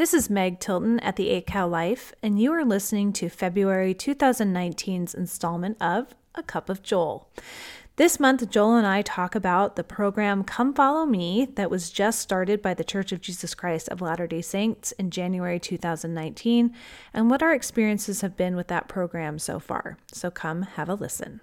This is Meg Tilton at the 8 Cow Life, and you are listening to February 2019's installment of A Cup of Joel. This month, Joel and I talk about the program Come Follow Me that was just started by the Church of Jesus Christ of Latter day Saints in January 2019 and what our experiences have been with that program so far. So come have a listen.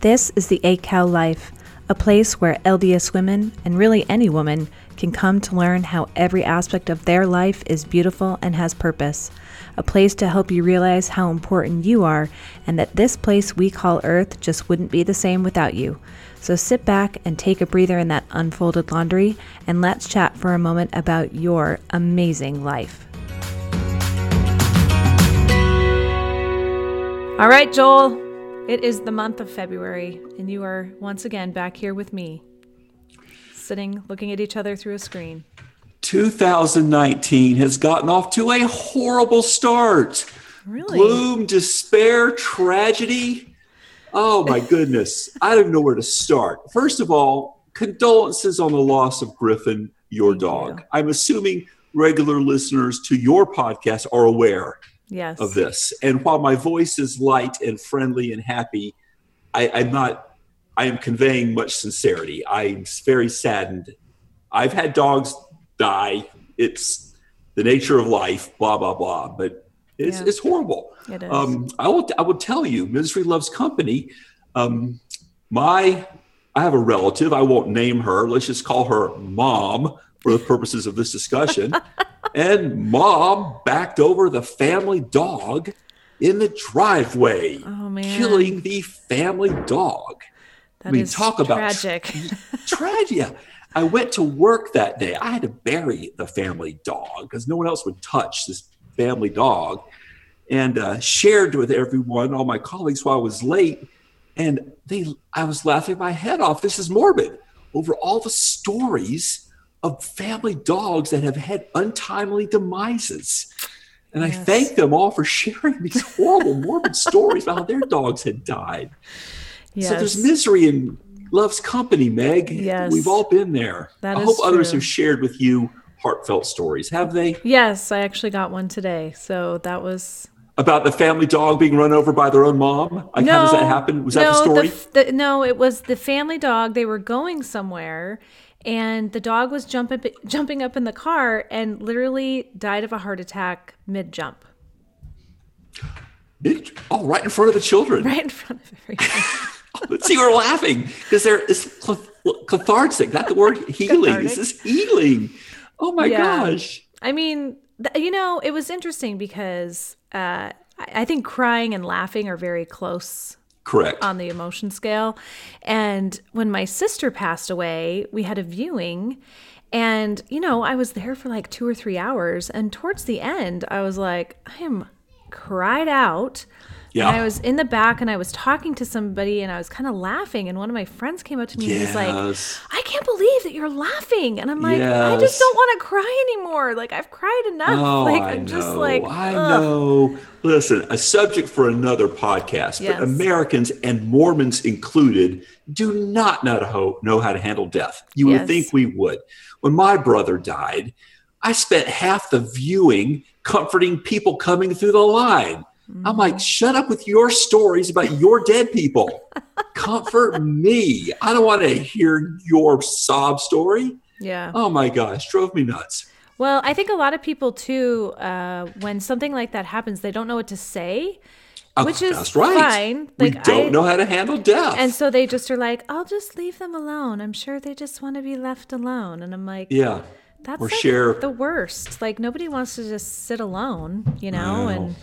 This is the 8 Cow Life a place where LDS women, and really any woman, can come to learn how every aspect of their life is beautiful and has purpose. A place to help you realize how important you are and that this place we call Earth just wouldn't be the same without you. So sit back and take a breather in that unfolded laundry and let's chat for a moment about your amazing life. All right, Joel. It is the month of February, and you are once again back here with me, sitting looking at each other through a screen. 2019 has gotten off to a horrible start. Really? Gloom, despair, tragedy. Oh my goodness. I don't know where to start. First of all, condolences on the loss of Griffin, your Thank dog. you. I'm assuming regular listeners to your podcast are aware Yes. of this. And while my voice is light and friendly and happy, I, I'm not, I am conveying much sincerity. I'm very saddened. I've had dogs die. It's the nature of life, blah, blah, blah. But it's, Yeah. it's horrible. It is. Um, I will, I will tell you, misery loves company. Um, my, I have a relative. I won't name her. Let's just call her mom for the purposes of this discussion. and mom backed over the family dog in the driveway, oh man. killing the family dog. That I mean, is talk about tragic. I went to work that day. I had to bury the family dog because no one else would touch this family dog and uh, shared with everyone, all my colleagues, while I was late. And they, I was laughing my head off. This is morbid over all the stories of family dogs that have had untimely demises. And I thank them all for sharing these horrible, morbid stories about how their dogs had died. yes. So there's misery in love's company, Meg. Yes. We've all been there. That I hope others have shared with you heartfelt stories, have they? yes, I actually got one today. So that was About the family dog being run over by their own mom? Like, how does that happen? Was that the story? f- the- no, it was the family dog. They were going somewhere, and the dog was jumping jumping up in the car and literally died of a heart attack mid jump, It- oh, right in front of the children. right in front of everyone. Let's see, we're laughing because they're cathartic. That the word healing. This is healing. Oh my Yeah. gosh. I mean, th- you know, it was interesting because uh, I I think crying and laughing are very close Correct. on the emotion scale. And when my sister passed away, we had a viewing. And, you know, I was there for like two or three hours. And towards the end, I was like, I am cried out. Yeah. And I was in the back and I was talking to somebody and I was kind of laughing. And one of my friends came up to me and was like, I can't believe that you're laughing. And I'm like, I just don't want to cry anymore. Like, I've cried enough. Oh, like, I I'm know. just like, I know. Listen, a subject for another podcast, Yes. but Americans and Mormons included do not know, how to handle death. You Yes. would think we would. When my brother died, I spent half the viewing comforting people coming through the line. I'm like, shut up with your stories about your dead people. Comfort me. I don't want to hear your sob story. Yeah. Oh my gosh, drove me nuts. Well, I think a lot of people too, uh, when something like that happens, they don't know what to say, Oh, which is right. fine. we don't I- know how to handle death. And so they just are like, "I'll just leave them alone. I'm sure they just want to be left alone." And I'm like, yeah, "That's or like share- the worst. Like nobody wants to just sit alone, you know." And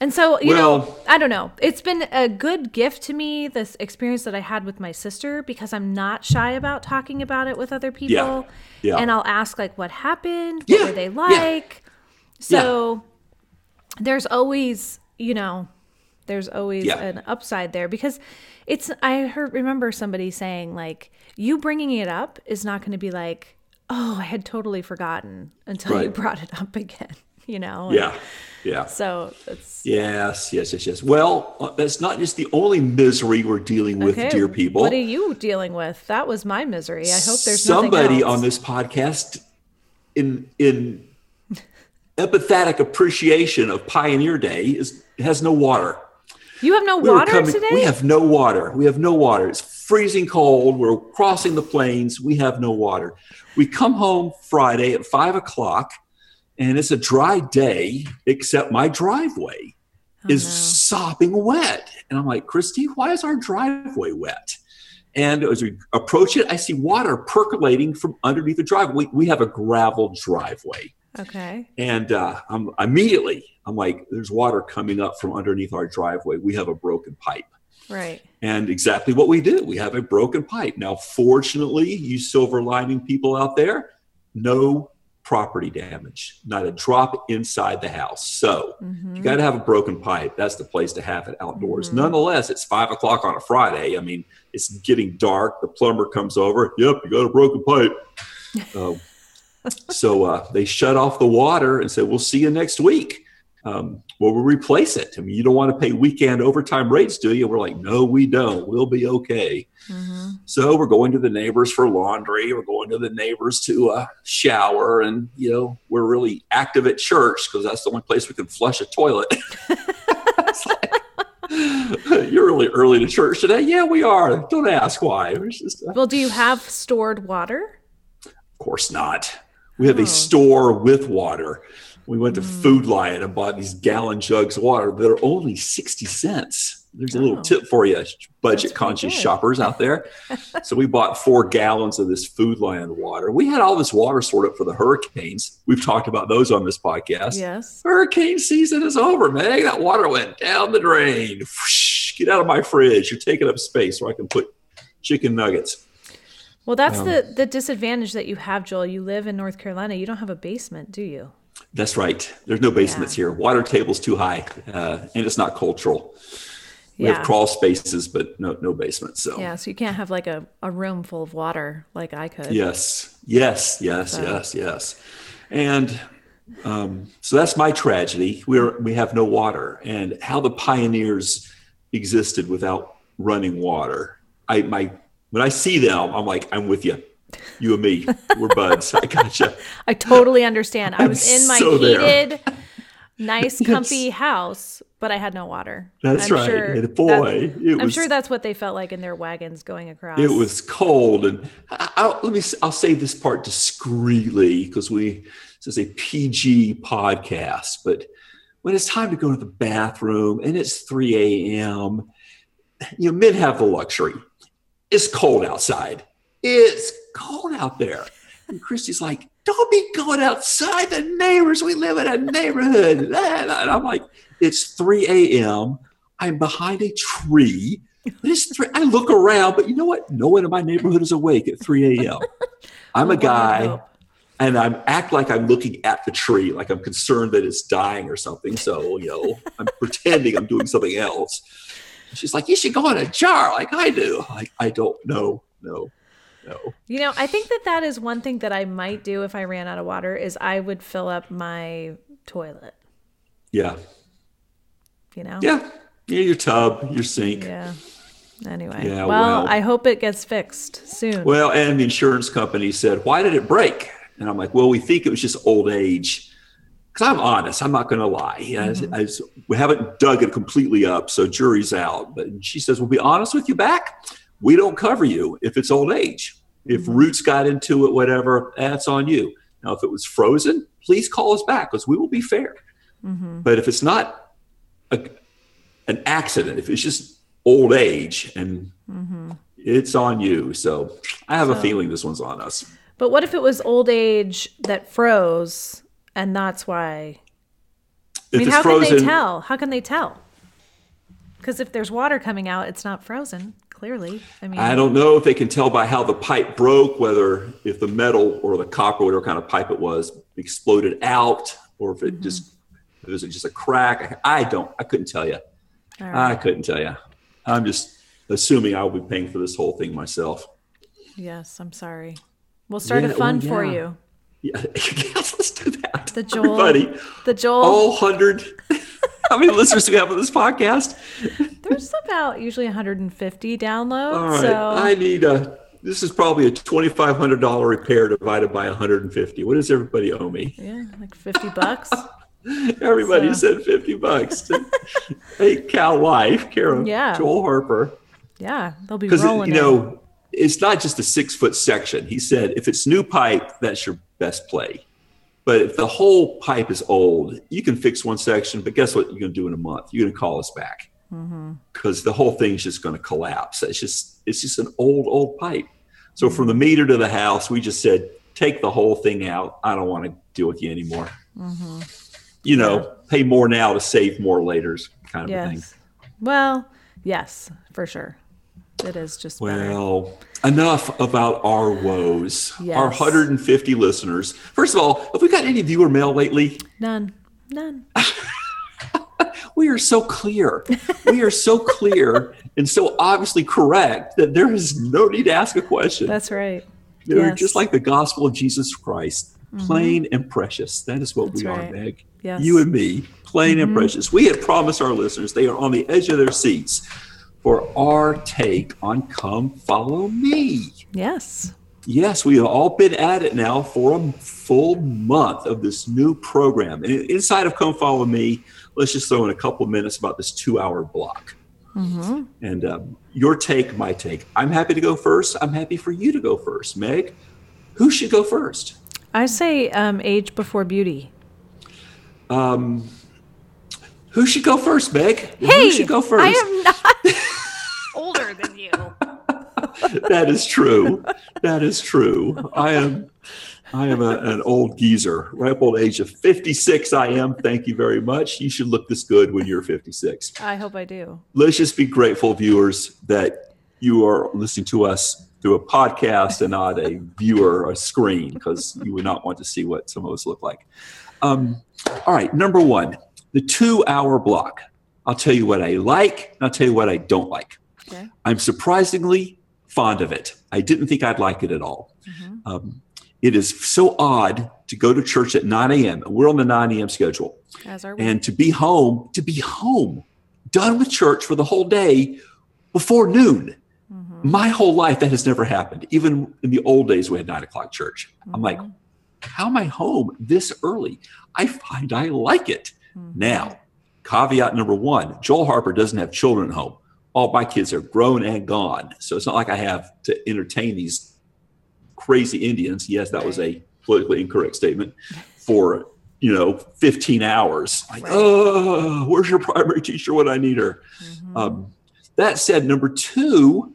and so you know, I don't know. It's been a good gift to me this experience that I had with my sister because I'm not shy about talking about it with other people. Yeah. yeah. And I'll ask like, "What happened? What Yeah. were they Yeah. like?" So there's always, you know, there's always an upside there because it's I heard remember somebody saying like you bringing it up is not going to be like, "Oh, I had totally forgotten" until you brought it up again. You know. Yeah. Yeah. So it's Yes, yes, yes, yes. Well, uh, that's not just the only misery we're dealing with, okay. dear people. What are you dealing with? That was my misery. I hope there's somebody on this podcast in in empathetic appreciation of Pioneer Day is has no water. You have no We water coming- today. We have no water. We have no water. It's freezing cold. We're crossing the plains. We have no water. We come home Friday at five o'clock, and it's a dry day, except my driveway Oh, is no. sopping wet. And I'm like, Christy, why is our driveway wet? And as we approach it, I see water percolating from underneath the driveway. We, we have a gravel driveway. Okay. And uh, I'm immediately, I'm like, there's water coming up from underneath our driveway. We have a broken pipe. Right. And exactly what we did. we have a broken pipe. Now, fortunately, you silver lining people out there, no property damage, not a drop inside the house. So Mhm. you got to have a broken pipe. That's the place to have it outdoors. Mhm. Nonetheless, it's five o'clock on a Friday. I mean, it's getting dark. The plumber comes over. Yep, you got a broken pipe. Uh, so uh, they shut off the water and said, "We'll see you next week." Um, well, we'll replace it. I mean, you don't want to pay weekend overtime rates, do you? We're like, no, we don't. We'll be okay. Mhm. So we're going to the neighbors for laundry. We're going to the neighbors to uh, shower, and you know we're really active at church because that's the only place we can flush a toilet. Like, You're really early to church today. Yeah, we are. Don't ask why. Just, uh, Well, do you have stored water? of course not. We have Oh. a store with water. We went to Mm. Food Lion and bought these gallon jugs of water that are only 60 cents. There's a little Oh. tip for you, budget conscious good. shoppers out there. so we bought four gallons of this Food Lion water. We had all this water stored up for the hurricanes. We've talked about those on this podcast. Yes. Hurricane season is over, man. That water went down the drain. Whoosh, get out of my fridge. You're taking up space where I can put chicken nuggets. Well, that's Um, the the disadvantage that you have, Joel. You live in North Carolina. You don't have a basement, do you? That's right. There's no basements here. Water table's too high, uh, and it's not cultural. We Yeah. have crawl spaces, but no no basement. So Yeah, so you can't have like a, a room full of water like I could. yes, yes, yes, So- yes, yes, and um, so that's my tragedy. We're we have no water, and how the pioneers existed without running water. I my when I see them, I'm like, I'm with you. You and me, we're buds. I gotcha. I totally understand. I I'm was in my so heated, nice, Yes. comfy house, but I had no water. That's I'm right. Sure and boy, I'm was sure that's what they felt like in their wagons going across. It was cold, and I, I'll, let me. I'll say this part discreetly because we this is a PG podcast. But when it's time to go to the bathroom and it's 3 a.m., you know, men have the luxury. It's cold outside. It's cold out there. And Christy's like, "Don't be going outside. The neighbors. We live in a neighborhood." And I'm like, "It's 3 a.m. I'm behind a tree." Three, I look around, but you know what? No one in my neighborhood is awake at 3 a.m. I'm a Well, one would guy and I'm act like I'm looking at the tree, like I'm concerned that it's dying or something. So, you know, I'm pretending I'm doing something else. She's like, you should go in a jar like I do. Like, I don't know. No, no. You know, I think that that is one thing that I might do if I ran out of water is I would fill up my toilet. Yeah. You know. Yeah. Yeah. Your tub, your sink. Yeah. Anyway. Yeah, well, well. I hope it gets fixed soon. Well, and the insurance company said, why did it break? And I'm like, well, we think it was just old age. Because I'm honest, I'm not going to lie. Mm-hmm. as- we haven't dug it completely up, so jury's out. But she says, we'll be honest with you back. We don't cover you if it's old age. If Mm-hmm. roots got into it, whatever, that's on you. Now, if it was frozen, please call us back because we will be fair. Mhm. But if it's not a, an accident, if it's just old age and Mhm. it's on you. So I have a feeling this one's on us. But what if it was old age that froze and that's why? I mean, it's how frozen, can they tell? How can they tell? Because if there's water coming out, it's not frozen, clearly. I mean, I don't know if they can tell by how the pipe broke, whether if the metal or the copper, whatever kind of pipe it was, exploded out, or if it Mm-hmm. just it was just a crack. I don't. I couldn't tell you. all I couldn't tell you. I'm just assuming I'll be paying for this whole thing myself. yes, I'm sorry. We'll start Yeah, a fund well, for you. Yeah, yes, let's do that. The Joel. Everybody, The Joel. all hundred. How many listeners do we have on this podcast? There's about usually 150 downloads. All right, So I need a. This is probably a twenty-five hundred dollar repair divided by one hundred and fifty. What does everybody owe me? yeah, like 50 bucks. Everybody So- said fifty bucks. hey, Cal Life, Karen, Yeah. Joel Harper. Yeah, they'll be because rolling. you in. know it's not just a six foot section he said if it's new pipe that's your best play but if the whole pipe is old you can fix one section but guess what you're going to do in a month you're going to call us back Mm-hmm. because the whole thing's just going to collapse it's just it's just an old old pipe so from the meter to the house we just said take the whole thing out i don't want to deal with you anymore Mm-hmm. you know pay more now to save more later kind of a thing Yes. Well, yes, for sure. It is just better. Enough about our woes. Yes. Our 150 listeners. First of all, have we got any viewer mail lately? None. None. We are so clear. we are so clear and so obviously correct that there is no need to ask a question. That's right. They're yes. Mm-hmm. just like the gospel of Jesus Christ, plain and precious. That is what That's we right. are, Meg. Yes. You and me, plain and Mhm. precious. We had promised our listeners they are on the edge of their seats for our take on Come Follow Me. Yes. Yes, we have all been at it now for a full month of this new program. And inside of Come Follow Me, let's just throw in a couple minutes about this two hour block. hmm And um, your take, my take. I'm happy to go first. I'm happy for you to go first. Meg, who should go first? I say um, age before beauty. Um, who should go first, Meg? Hey, who should go first? I am not older than you. that is true. That is true. I am I am a, an old geezer. Ripe old age of 56 I am. Thank you very much. You should look this good when you're 56. I hope I do. Let's just be grateful viewers that you are listening to us through a podcast and not a viewer or a screen because you would not want to see what some of us look like. Um, all right, number one, the two hour block. I'll tell you what I like, and I'll tell you what I don't like. Okay. I'm surprisingly fond of it. I didn't think I'd like it at all. Mhm. Um, it is so odd to go to church at 9 a.m. we're on the 9 a.m. schedule, As are we. and to be home, to be home, done with church for the whole day before noon. Mhm. My whole life, that has never happened. Even in the old days, we had nine o'clock church. I'm like, Mhm. how am I home this early? I find I like it. Mhm. Now, caveat number one Joel Harper doesn't have children at home. All my kids are grown and gone. So it's not like I have to entertain these crazy Indians. Yes, that was a politically incorrect statement for, you know, 15 hours. Like, Right. oh, where's your primary teacher when I need her? Mhm. Um, that said, number two,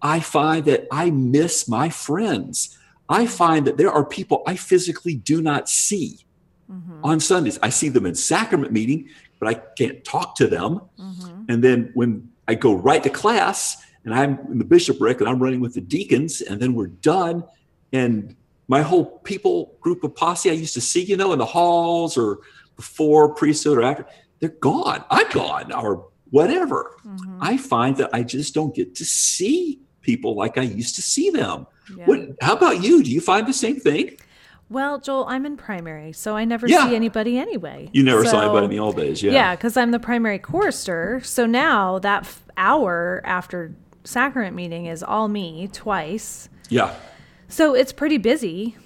I find that I miss my friends. I find that there are people I physically do not see Mhm. on Sundays. I see them in sacrament meeting, but I can't talk to them. Mhm. And then when I go right to class and I'm in the bishopric and I'm running with the deacons, and then we're done, and my whole people group of posse I used to see, you know, in the halls or before priesthood or after, they're gone. I'm gone or whatever. Mhm. I find that I just don't get to see people like I used to see them. Yeah. What, how about you? Do you find the same thing? Well, Joel, I'm in primary, so I never Yeah. see anybody anyway. You never saw anybody in the old days. Yeah. Yeah, because I'm the primary chorister. So now that f- hour after sacrament meeting is all me twice. Yeah. So it's pretty busy.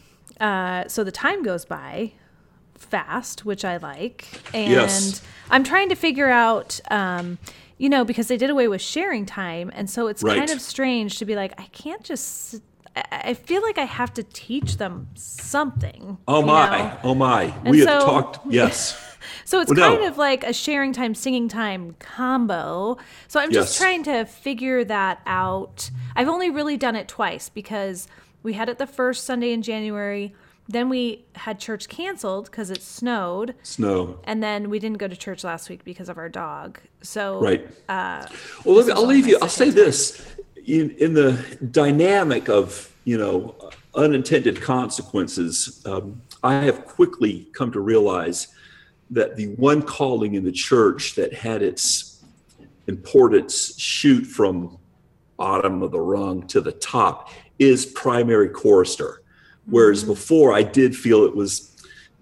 Uh, so the time goes by fast, which I like. And Yes. I'm trying to figure out, um, you know, because they did away with sharing time. And so it's Right. kind of strange to be like, I can't just. I feel like I have to teach them something. Oh my. know? Oh my. And we have talked. Yes. So it's Well, no. kind of like a sharing time, singing time combo. So I'm just Yes. trying to figure that out. I've only really done it twice because we had it the first Sunday in January. Then we had church canceled because it snowed. Snow. And then we didn't go to church last week because of our dog. So, Right. uh, Well, me, I'll leave you. I'll say time. this: in, in the dynamic of you know unintended consequences, um, I have quickly come to realize that the one calling in the church that had its importance shoot from bottom of the rung to the top is primary chorister. Whereas before, I did feel it was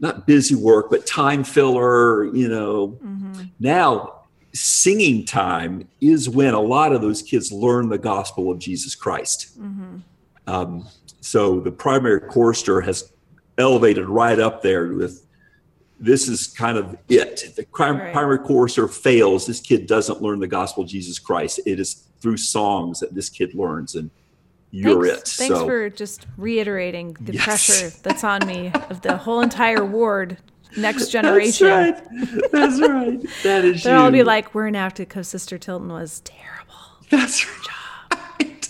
not busy work, but time filler. You know, now singing time is when a lot of those kids learn the gospel of Jesus Christ. Um, so the primary chorister has elevated right up there with this is kind of it. If the Right. primary chorister fails, this kid doesn't learn the gospel of Jesus Christ. It is through songs that this kid learns, and you're thanks, it. Thanks so for just reiterating the Yes. pressure that's on me of the whole entire ward, next generation. That's right. That's right. That is They'll all be like, "We're enacted because Sister Tilton was terrible." That's her right.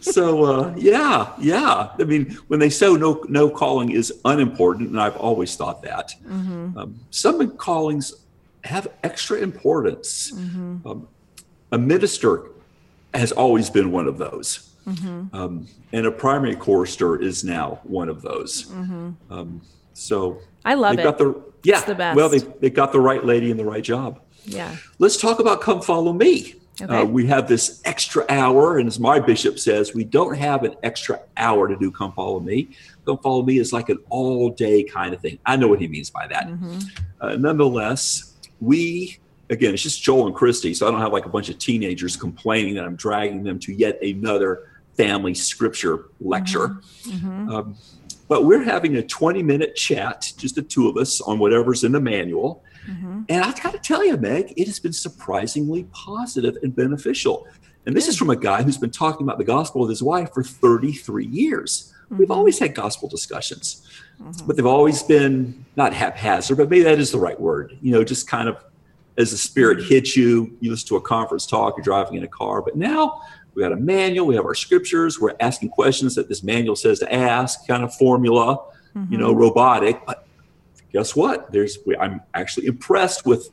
so uh, yeah, yeah. I mean, when they say no, no calling is unimportant, and I've always thought that. Um, some callings have extra importance. Um, a minister has always been one of those, um, and a primary chorister is now one of those. Um, so I love they've it. got the yeah. the best. Well, they they got the right lady in the right job. Yeah. Let's talk about Come Follow Me. Okay. Uh, we have this extra hour, and as my bishop says, we don't have an extra hour to do Come Follow Me. Come Follow Me is like an all day kind of thing. I know what he means by that. Mm-hmm. Uh, nonetheless, we, again, it's just Joel and Christy, so I don't have like a bunch of teenagers complaining that I'm dragging them to yet another family scripture lecture. Mm-hmm. Um, but we're having a 20 minute chat, just the two of us, on whatever's in the manual. Mm-hmm. And I've got to tell you, Meg, it has been surprisingly positive and beneficial. And this is from a guy who's been talking about the gospel with his wife for 33 years. We've mm-hmm. always had gospel discussions, mm-hmm. but they've always been not haphazard, but maybe that is the right word. You know, just kind of as the spirit mm-hmm. hits you, you listen to a conference talk, you're driving in a car. But now we got a manual, we have our scriptures, we're asking questions that this manual says to ask, kind of formula, you know, robotic. But guess what? There's I'm actually impressed with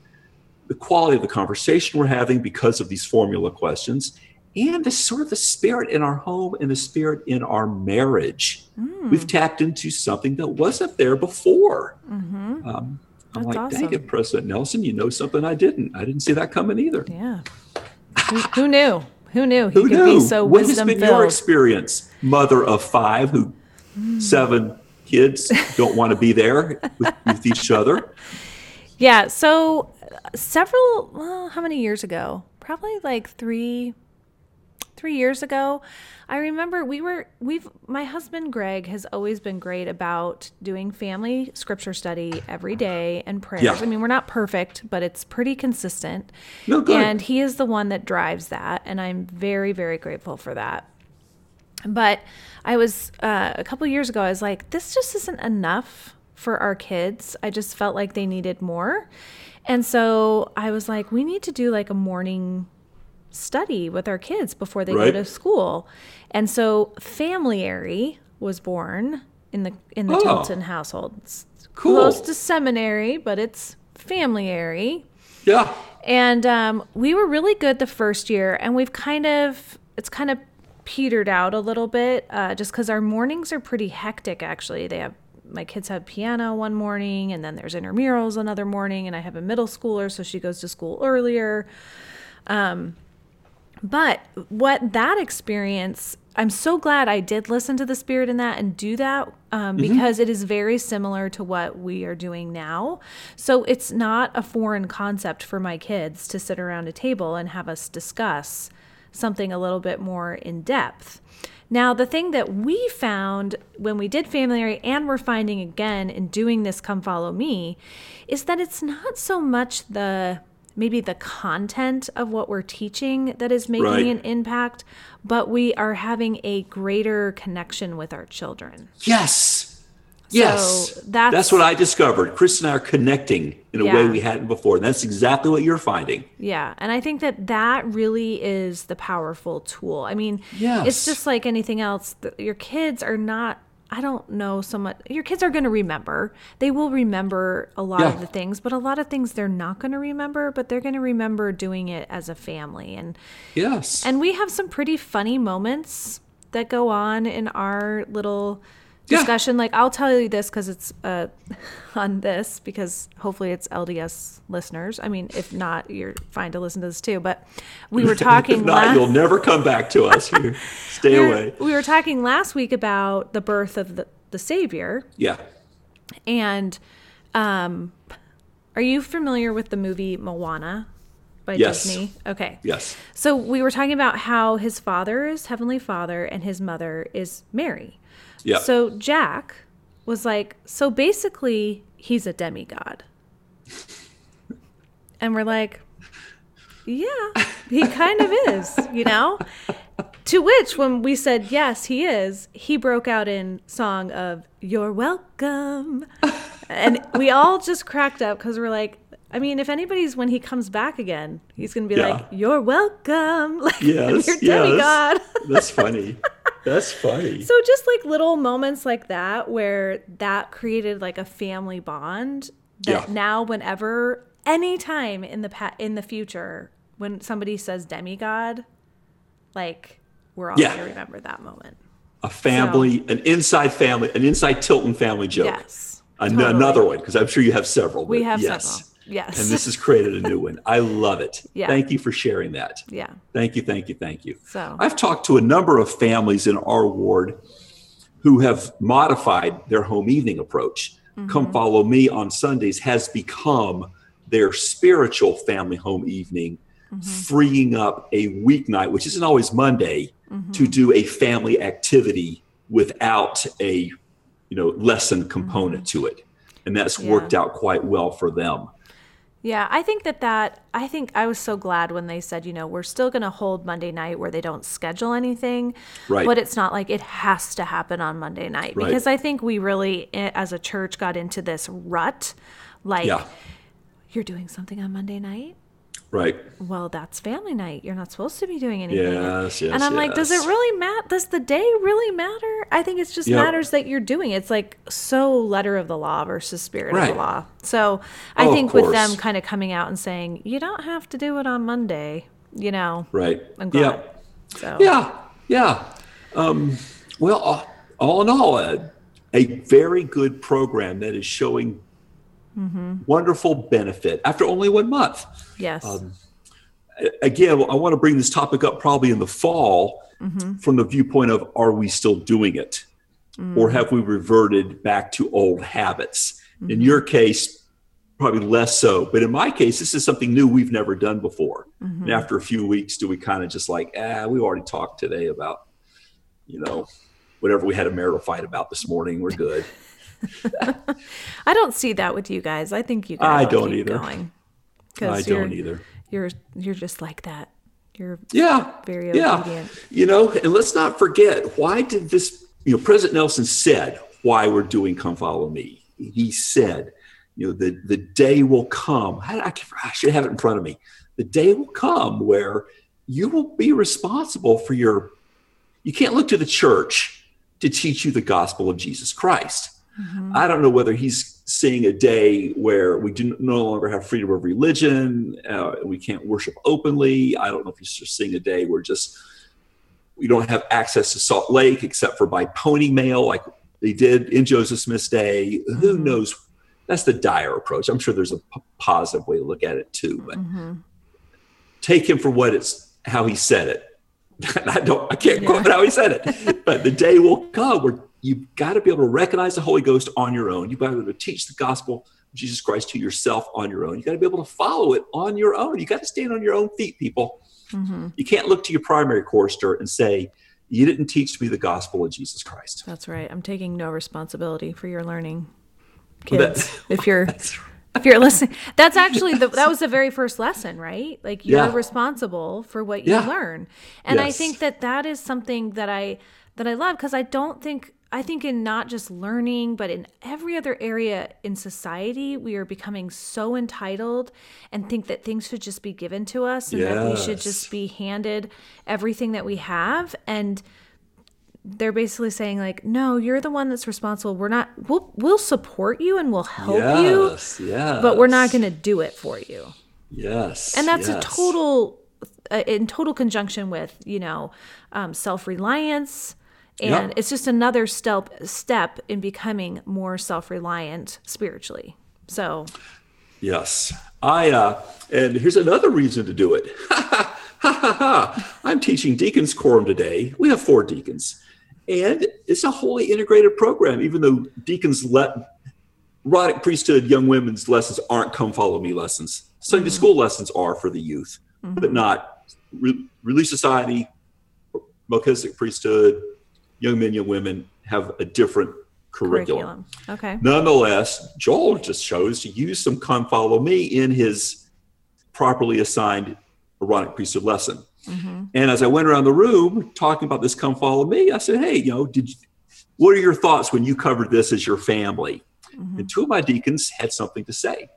the quality of the conversation we're having because of these formula questions and the sort of the spirit in our home and the spirit in our marriage. Hmm. We've tapped into something that wasn't there before. Um, I'm That's like, awesome. dang it, President Nelson, you know something I didn't. I didn't see that coming either. Yeah. who, who knew? Who knew he Who could knew? be so what has wisdom been your experience, mother of five, who seven kids don't want to be there with, with each other? Yeah. So several, well, how many years ago? Probably like three, three years ago. I remember we were, we've, my husband Greg has always been great about doing family scripture study every day and prayers. Yeah. I mean, we're not perfect, but it's pretty consistent. No, good. And he is the one that drives that. And I'm very, very grateful for that. But I was uh, a couple years ago. I was like, this just isn't enough for our kids. I just felt like they needed more, and so I was like, we need to do like a morning study with our kids before they Right. go to school. And so Familiary was born in the in the Oh. Tilton household. It's Cool. Close to seminary, but it's familiary. Yeah. And um, we were really good the first year, and we've kind of it's kind of petered out a little bit, uh, just because our mornings are pretty hectic. Actually, they have my kids have piano one morning, and then there's intramurals another morning, and I have a middle schooler, so she goes to school earlier. But what that experience, I'm so glad I did listen to the spirit in that and do that um, because it is very similar to what we are doing now. So it's not a foreign concept for my kids to sit around a table and have us discuss something a little bit more in depth. Now, the thing that we found when we did familiary and we're finding again in doing this Come Follow Me is that it's not so much the maybe the content of what we're teaching that is making Right. an impact, but we are having a greater connection with our children. Yes. Yes. That's- that's what I discovered. Chris and I are connecting in a way we hadn't before. And that's exactly what you're finding. Yeah, and I think that that really is the powerful tool. I mean, Yes. it's just like anything else. Your kids are not. I don't know so much. Your kids are going to remember. They will remember a lot Yeah. of the things, but a lot of things they're not going to remember. But they're going to remember doing it as a family, and Yes. and we have some pretty funny moments that go on in our little Yeah. discussion. Like I'll tell you this because it's uh, on this because hopefully it's LDS listeners. I mean, if not, you're fine to listen to this too. But we were talking. if not, last- you'll never come back to us. Stay we were, away. we were talking last week about the birth of the, the Savior, Yeah. and um, are you familiar with the movie Moana by Yes. Disney? Okay. Yes. So we were talking about how his father is Heavenly Father and his mother is Mary. Yeah. So Jack was like, so basically, he's a demigod. And we're like, yeah, he kind of is, you know? To which, when we said, yes, he is, he broke out in song of, You're welcome. And we all just cracked up because we're like, I mean, if anybody's when he comes back again, he's going to be Yeah. like, You're welcome. Like, yes. you're yes. demigod. That's funny. That's funny. So just like little moments like that where that created like a family bond that Yeah. now whenever anytime in the pa- in the future when somebody says demigod like we're all Yeah. going to remember that moment. a family, an inside family, an inside Tilton family joke. Yes. An- totally. Another one, because I'm sure you have several. We have yes. several. Yes. And this has created a new one. I love it. Yeah. Thank you for sharing that. yeah. Thank you, thank you, thank you. So I've talked to a number of families in our ward who have modified their home evening approach. Mm-hmm. Come Follow Me on Sundays has become their spiritual family home evening, Mm-hmm. freeing up a weeknight, which isn't always Monday, Mm-hmm. to do a family activity without a you know lesson component to it. And that's Mm-hmm. Yeah. worked out quite well for them. Yeah, I think that that I think I was so glad when they said, you know, we're still going to hold Monday night where they don't schedule anything, Right. but it's not like it has to happen on Monday night Right. because I think we really as a church got into this rut like Yeah. you're doing something on Monday night? Right. Well, that's family night. You're not supposed to be doing anything. Yes, yes. and I'm like, does it really matter? Does the day really matter? I think it's just Yep. matters that you're doing. it. It's like so letter of the law versus spirit of the law. So I Oh, think with them kind of coming out and saying, you don't have to do it on Monday, you know, Right. I'm Yeah. glad. So Yeah, yeah. Um, well, all in all, uh, a very good program that is showing Mm-hmm. wonderful benefit after only one month. yes. Um, Again, I want to bring this topic up probably in the fall mm-hmm. from the viewpoint of are we still doing it? Mm-hmm. Or have we reverted back to old habits? In your case, probably less so. But in my case, this is something new we've never done before. And after a few weeks, do we kind of just like, ah, we already talked today about, you know, whatever we had a marital fight about this morning. We're good. I don't see that with you guys. I think you guys I don't either. going. I don't either. You're you're just like that. You're Yeah. very yeah. You know, and let's not forget why did this, you know, President Nelson said why we're doing Come Follow Me. He said, you know, the, the day will come. I, I, I should have it in front of me. The day will come where you will be responsible for your, you can't look to the church to teach you the gospel of Jesus Christ. Mm-hmm. I don't know whether he's seeing a day where we do no longer have freedom of religion, uh, we can't worship openly. I don't know if he's just seeing a day where just we don't have access to Salt Lake except for by pony mail, like they did in Joseph Smith's day. Who mm-hmm. knows? That's the dire approach. I'm sure there's a p- positive way to look at it too, but mm-hmm. take him for what it's how he said it. I don't, I can't quote how he said it, but the day will come where you've got to be able to recognize the Holy Ghost on your own. You've got to be able to teach the gospel of Jesus Christ to yourself on your own. You've got to be able to follow it on your own. You've got to stand on your own feet, people. Mm-hmm. You can't look to your primary chorister and say, "You didn't teach me the gospel of Jesus Christ." That's right. I'm taking no responsibility for your learning, kids. if you're if you're listening, that's actually the that was the very first lesson, right? Like you're Yeah. responsible for what you Yeah. learn, and I think that that is something that I that I love because I don't think I think in not just learning, but in every other area in society, we are becoming so entitled and think that things should just be given to us and that we should just be handed everything that we have. And they're basically saying like no you're the one that's responsible. We're not we'll we'll support you and we'll help you yes, yes, but we're not going to do it for you. Yes, and that's a total uh, in total conjunction with you know um, self-reliance And it's just another step step in becoming more self-reliant spiritually. So, Yes. I uh and here's another reason to do it. I'm teaching deacons quorum today. We have four deacons. And it's a wholly integrated program, even though deacons let Aaronic priesthood young women's lessons aren't come follow me lessons. Sunday school lessons are for the youth, but not Re- Relief Society, Melchizedek priesthood, young men, young women have a different curriculum. curriculum. Okay. Nonetheless, Joel just chose to use some come follow me in his properly assigned Aaronic priesthood lesson. Mm-hmm. And as I went around the room talking about this come follow me, I said, Hey, you know, did you, what are your thoughts when you covered this as your family? Mm-hmm. And two of my deacons had something to say.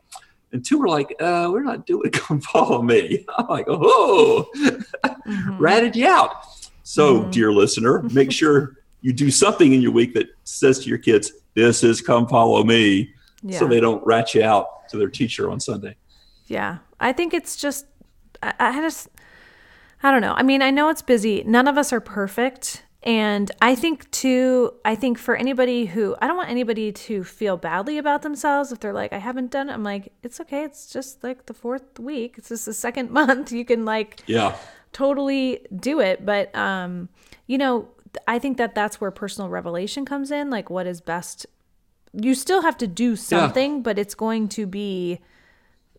And two were like, uh, we're not doing come follow me. I'm like, oh, mm-hmm. ratted you out. So, mm-hmm. dear listener, make sure you do something in your week that says to your kids, this is come follow me. Yeah. So they don't rat you out to their teacher on Sunday. Yeah. I think it's just, I, I just, I don't know. I mean, I know it's busy. None of us are perfect. And I think, too, I think for anybody who, I don't want anybody to feel badly about themselves if they're like, I haven't done it. I'm like, it's okay. It's just like the fourth week. It's just the second month. You can, like, Yeah. Totally do it but um you know i think that that's where personal revelation comes in like what is best. You still have to do something but it's going to be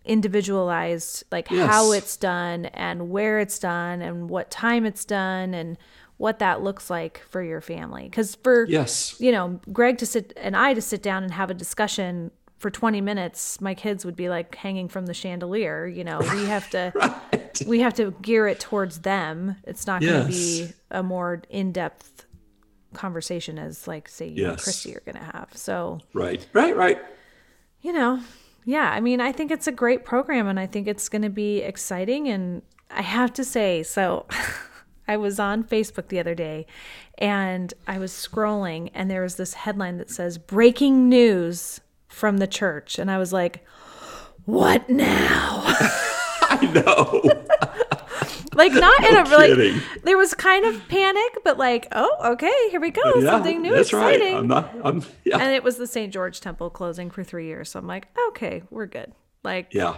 individualized like how it's done and where it's done and what time it's done and what that looks like for your family. Because for Yes. you know greg to sit and i to sit down and have a discussion for 20 minutes my kids would be like hanging from the chandelier you know we have to we have to gear it towards them it's not going to Yes. be a more in-depth conversation as like say you and Yes. christy are going to have so Right. Right. Right. you know yeah i mean i think it's a great program and i think it's going to be exciting and i have to say so i was on facebook the other day and i was scrolling and there was this headline that says breaking news from the church and i was like what now I know. like not in a really kidding. there was kind of panic but like oh okay here we go yeah, something new that's exciting right. I'm not. I'm. Yeah. and it was the st george temple closing for three years so i'm like okay we're good like yeah.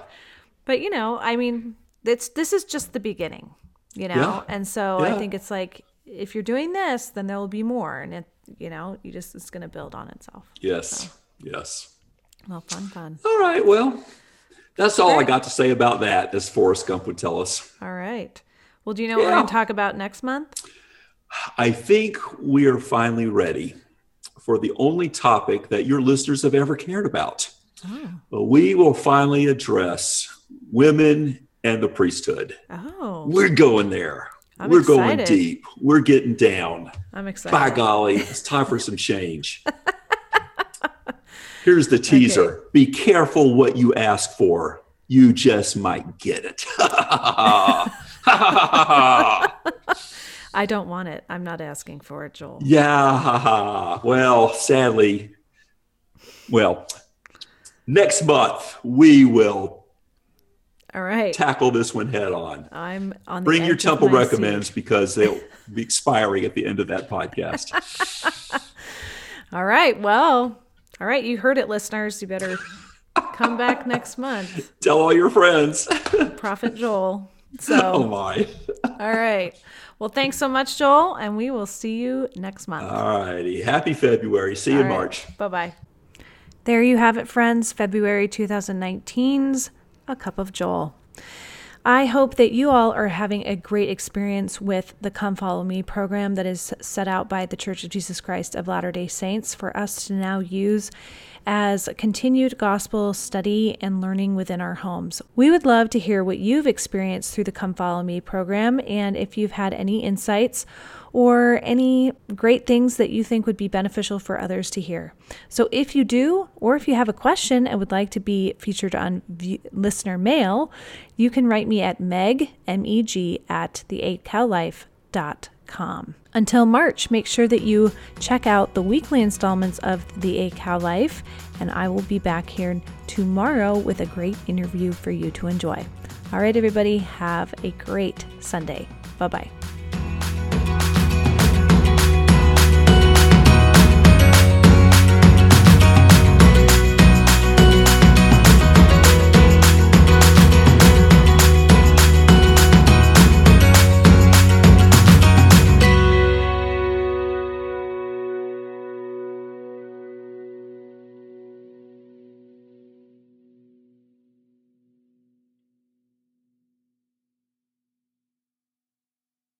but you know i mean it's this is just the beginning you know Yeah. and so i think it's like if you're doing this then there will be more and it you know you just it's going to build on itself Yes. Yes. Well fun fun All right. Well, that's all I got to say about that, as Forrest Gump would tell us. all right well do you know what we're going to talk about next month I think we are finally ready for the only topic that your listeners have ever cared about. Oh. Well, we will finally address women and the priesthood. oh We're going there. I'm We're going deep. We're getting down. i'm excited By golly, it's time for some change. Here's the teaser. Be careful what you ask for. You just might get it. i don't want it i'm not asking for it joel yeah. Well, sadly, well, next month we will all right tackle this one head on. i'm on the Bring your temple recommends seat. because they'll be expiring at the end of that podcast. all right well all right you heard it listeners you better come back next month Tell all your friends. prophet joel So, oh my. all right well thanks so much joel and we will see you next month All righty. Happy February. See you in All right. March. Bye bye. There you have it, friends. February 2019's A Cup of Joel. I hope that you all are having a great experience with the Come Follow Me program that is set out by the Church of Jesus Christ of Latter day Saints for us to now use as continued gospel study and learning within our homes. We would love to hear what you've experienced through the Come Follow Me program and if you've had any insights or any great things that you think would be beneficial for others to hear. So if you do, or if you have a question and would like to be featured on v- listener mail, you can write me at meg, M-E-G, at the8cowlife.com. Until March, make sure that you check out the weekly installments of The 8 Cow Life, and I will be back here tomorrow with a great interview for you to enjoy. All right, everybody, have a great Sunday. Bye bye.